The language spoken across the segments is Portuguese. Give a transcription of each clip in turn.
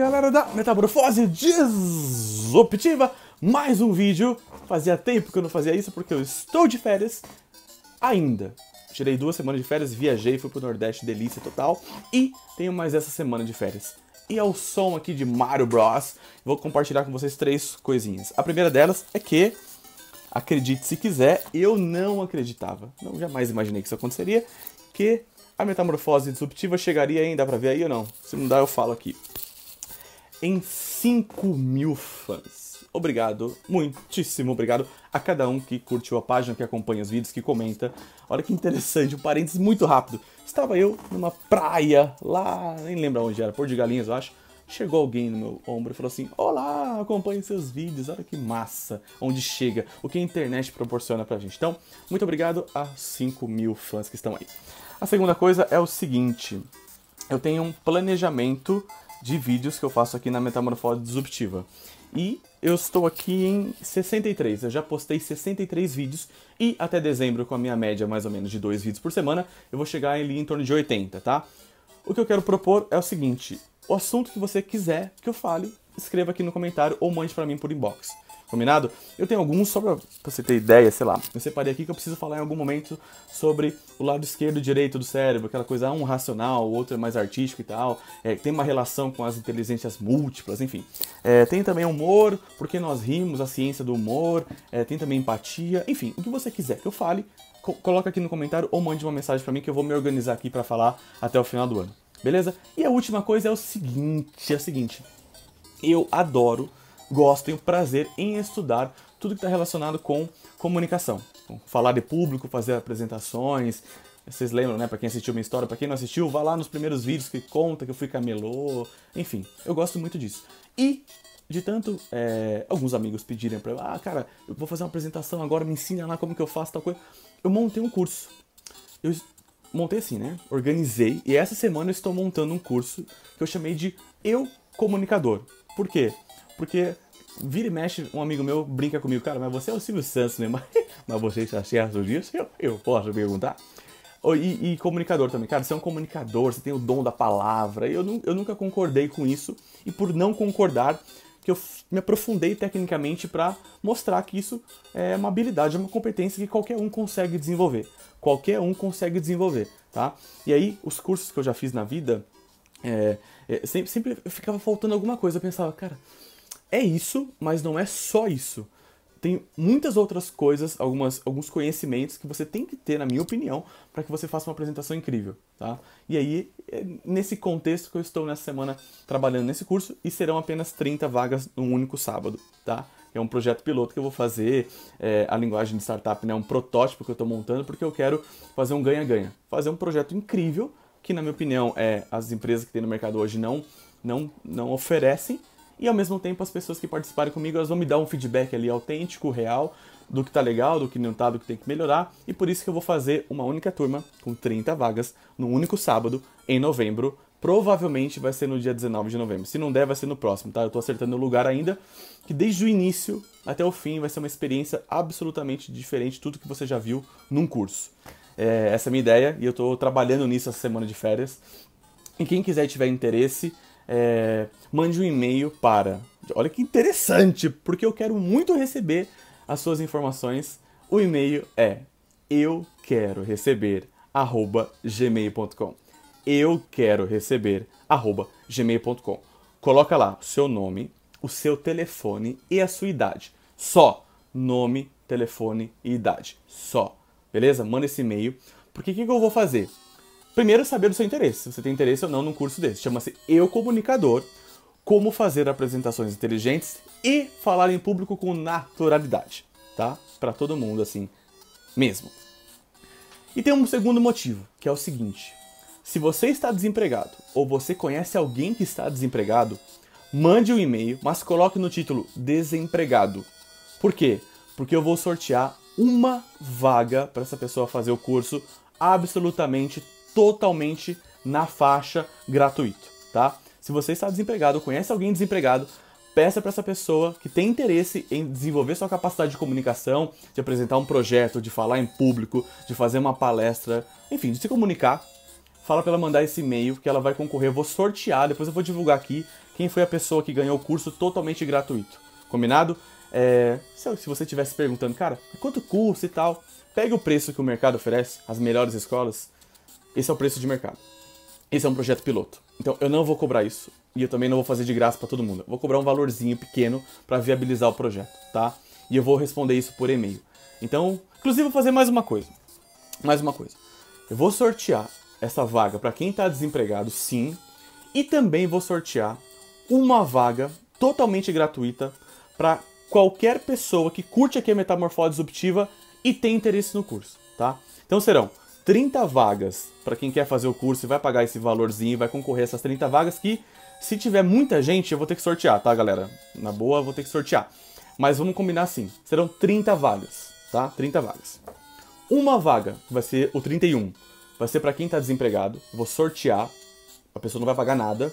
galera da Metamorfose Disruptiva, mais um vídeo. Fazia tempo que eu não fazia isso porque eu estou de férias ainda. Tirei duas semanas de férias, viajei, fui pro Nordeste, delícia total. E tenho mais essa semana de férias. E ao som aqui de Mario Bros, vou compartilhar com vocês três coisinhas. A primeira delas é que, acredite se quiser, eu não acreditava, não jamais imaginei que isso aconteceria, que a metamorfose disruptiva chegaria ainda, dá pra ver aí ou não? Se não dá, eu falo aqui. Em 5 mil fãs. Obrigado, muitíssimo obrigado a cada um que curtiu a página, que acompanha os vídeos, que comenta. Olha que interessante, um parênteses muito rápido. Estava eu numa praia lá, nem lembro onde era, Pôr de Galinhas, eu acho. Chegou alguém no meu ombro e falou assim: Olá, acompanhe seus vídeos, olha que massa, onde chega, o que a internet proporciona pra gente. Então, muito obrigado a 5 mil fãs que estão aí. A segunda coisa é o seguinte: eu tenho um planejamento de vídeos que eu faço aqui na Metamorfose Disruptiva. E eu estou aqui em 63. Eu já postei 63 vídeos e até dezembro, com a minha média mais ou menos de dois vídeos por semana, eu vou chegar ali em torno de 80, tá? O que eu quero propor é o seguinte: o assunto que você quiser que eu fale, escreva aqui no comentário ou mande para mim por inbox. Combinado? Eu tenho alguns, só pra, você ter ideia, sei lá. Eu separei aqui que eu preciso falar em algum momento sobre o lado esquerdo e direito do cérebro, aquela coisa, um racional, o outro é mais artístico e tal. É, tem uma relação com as inteligências múltiplas, enfim. É, tem também humor, porque nós rimos, a ciência do humor. É, tem também empatia, enfim, o que você quiser que eu fale, co coloca aqui no comentário ou mande uma mensagem para mim que eu vou me organizar aqui para falar até o final do ano. Beleza? E a última coisa é o seguinte, é o seguinte. Eu adoro gosto, tenho prazer em estudar tudo que está relacionado com comunicação. Então, falar de público, fazer apresentações. Vocês lembram, né? Para quem assistiu minha história, para quem não assistiu, vá lá nos primeiros vídeos que conta que eu fui camelô. Enfim, eu gosto muito disso. E de tanto é, alguns amigos pedirem para eu, ah, cara, eu vou fazer uma apresentação agora, me ensina lá como que eu faço tal coisa. Eu montei um curso. Eu montei assim, né? Organizei e essa semana eu estou montando um curso que eu chamei de Eu Comunicador. Por quê? Porque vira e mexe, um amigo meu brinca comigo, cara, mas você é o Silvio Santos, né? Mas, mas você está certo disso? Eu, eu posso perguntar? E, e, comunicador também, cara, você é um comunicador, você tem o dom da palavra. Eu, eu nunca concordei com isso, e por não concordar, que eu me aprofundei tecnicamente para mostrar que isso é uma habilidade, é uma competência que qualquer um consegue desenvolver. Qualquer um consegue desenvolver, tá? E aí, os cursos que eu já fiz na vida, é, é, sempre, sempre ficava faltando alguma coisa. Eu pensava, cara, é isso, mas não é só isso. Tem muitas outras coisas, algumas, alguns conhecimentos que você tem que ter, na minha opinião, para que você faça uma apresentação incrível, tá? E aí, é nesse contexto que eu estou nessa semana trabalhando nesse curso e serão apenas 30 vagas num único sábado, tá? É um projeto piloto que eu vou fazer, é, a linguagem de startup, né? Um protótipo que eu estou montando porque eu quero fazer um ganha-ganha. Fazer um projeto incrível que, na minha opinião, é, as empresas que tem no mercado hoje não, não, não oferecem e ao mesmo tempo as pessoas que participarem comigo elas vão me dar um feedback ali autêntico, real, do que tá legal, do que não tá, do que tem que melhorar, e por isso que eu vou fazer uma única turma com 30 vagas num único sábado em novembro. Provavelmente vai ser no dia 19 de novembro. Se não der, vai ser no próximo, tá? Eu tô acertando o lugar ainda, que desde o início até o fim vai ser uma experiência absolutamente diferente de tudo que você já viu num curso. É, essa é a minha ideia e eu tô trabalhando nisso essa semana de férias. E quem quiser tiver interesse, é, mande um e-mail para. Olha que interessante, porque eu quero muito receber as suas informações. O e-mail é eu quero receber arroba gmail.com. Eu quero receber arroba gmail.com. Coloca lá o seu nome, o seu telefone e a sua idade. Só nome, telefone e idade. Só. Beleza? Manda esse e-mail. Porque o que, que eu vou fazer? Primeiro, saber do seu interesse, se você tem interesse ou não num curso desse. Chama-se Eu Comunicador, como fazer apresentações inteligentes e falar em público com naturalidade, tá? Para todo mundo, assim, mesmo. E tem um segundo motivo, que é o seguinte: se você está desempregado ou você conhece alguém que está desempregado, mande um e-mail, mas coloque no título desempregado. Por quê? Porque eu vou sortear uma vaga para essa pessoa fazer o curso absolutamente totalmente na faixa gratuito, tá? Se você está desempregado, conhece alguém desempregado, peça para essa pessoa que tem interesse em desenvolver sua capacidade de comunicação, de apresentar um projeto, de falar em público, de fazer uma palestra, enfim, de se comunicar. Fala para ela mandar esse e-mail que ela vai concorrer. Eu vou sortear, depois eu vou divulgar aqui quem foi a pessoa que ganhou o curso totalmente gratuito. Combinado? É, se você estivesse perguntando, cara, quanto custa e tal, pegue o preço que o mercado oferece, as melhores escolas, esse é o preço de mercado. Esse é um projeto piloto. Então eu não vou cobrar isso e eu também não vou fazer de graça para todo mundo. Eu vou cobrar um valorzinho pequeno para viabilizar o projeto, tá? E eu vou responder isso por e-mail. Então, inclusive vou fazer mais uma coisa. Mais uma coisa. Eu vou sortear essa vaga para quem está desempregado, sim, e também vou sortear uma vaga totalmente gratuita para qualquer pessoa que curte aqui a metamorfose disruptiva e tem interesse no curso, tá? Então serão 30 vagas para quem quer fazer o curso e vai pagar esse valorzinho, vai concorrer a essas 30 vagas que se tiver muita gente, eu vou ter que sortear, tá, galera? Na boa, eu vou ter que sortear. Mas vamos combinar assim, serão 30 vagas, tá? 30 vagas. Uma vaga, vai ser o 31, vai ser para quem está desempregado, vou sortear, a pessoa não vai pagar nada.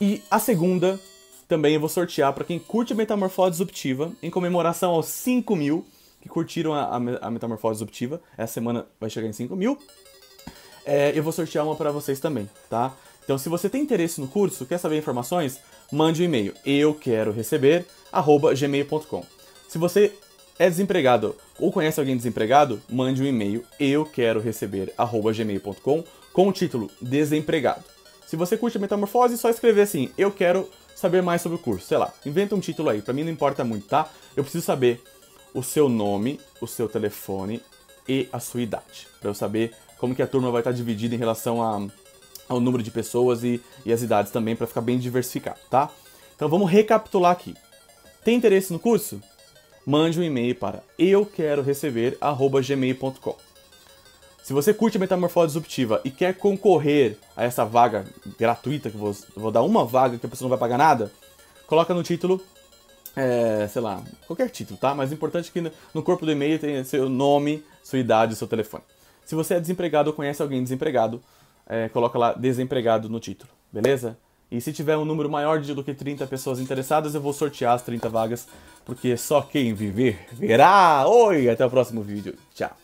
E a segunda também eu vou sortear para quem curte metamorfose disruptiva, em comemoração aos 5 mil que curtiram a, a, metamorfose disruptiva. Essa semana vai chegar em 5 mil. É, eu vou sortear uma para vocês também, tá? Então, se você tem interesse no curso, quer saber informações, mande um e-mail. Eu quero receber gmail.com. Se você é desempregado ou conhece alguém desempregado, mande um e-mail. Eu quero receber gmail.com com o título Desempregado. Se você curte a metamorfose, só escrever assim: Eu quero saber mais sobre o curso. Sei lá, inventa um título aí. Para mim não importa muito, tá? Eu preciso saber o seu nome, o seu telefone e a sua idade, para eu saber como que a turma vai estar dividida em relação a, ao número de pessoas e, e as idades também, para ficar bem diversificado, tá? Então vamos recapitular aqui. Tem interesse no curso? Mande um e-mail para eu quero receber gmail.com. Se você curte a metamorfose disruptiva e quer concorrer a essa vaga gratuita, que vou, vou dar uma vaga que a pessoa não vai pagar nada, coloca no título é, sei lá, qualquer título, tá? Mas o importante é que no corpo do e-mail tenha seu nome, sua idade e seu telefone. Se você é desempregado ou conhece alguém desempregado, é, coloca lá desempregado no título, beleza? E se tiver um número maior do que 30 pessoas interessadas, eu vou sortear as 30 vagas, porque só quem viver verá! Oi, até o próximo vídeo. Tchau!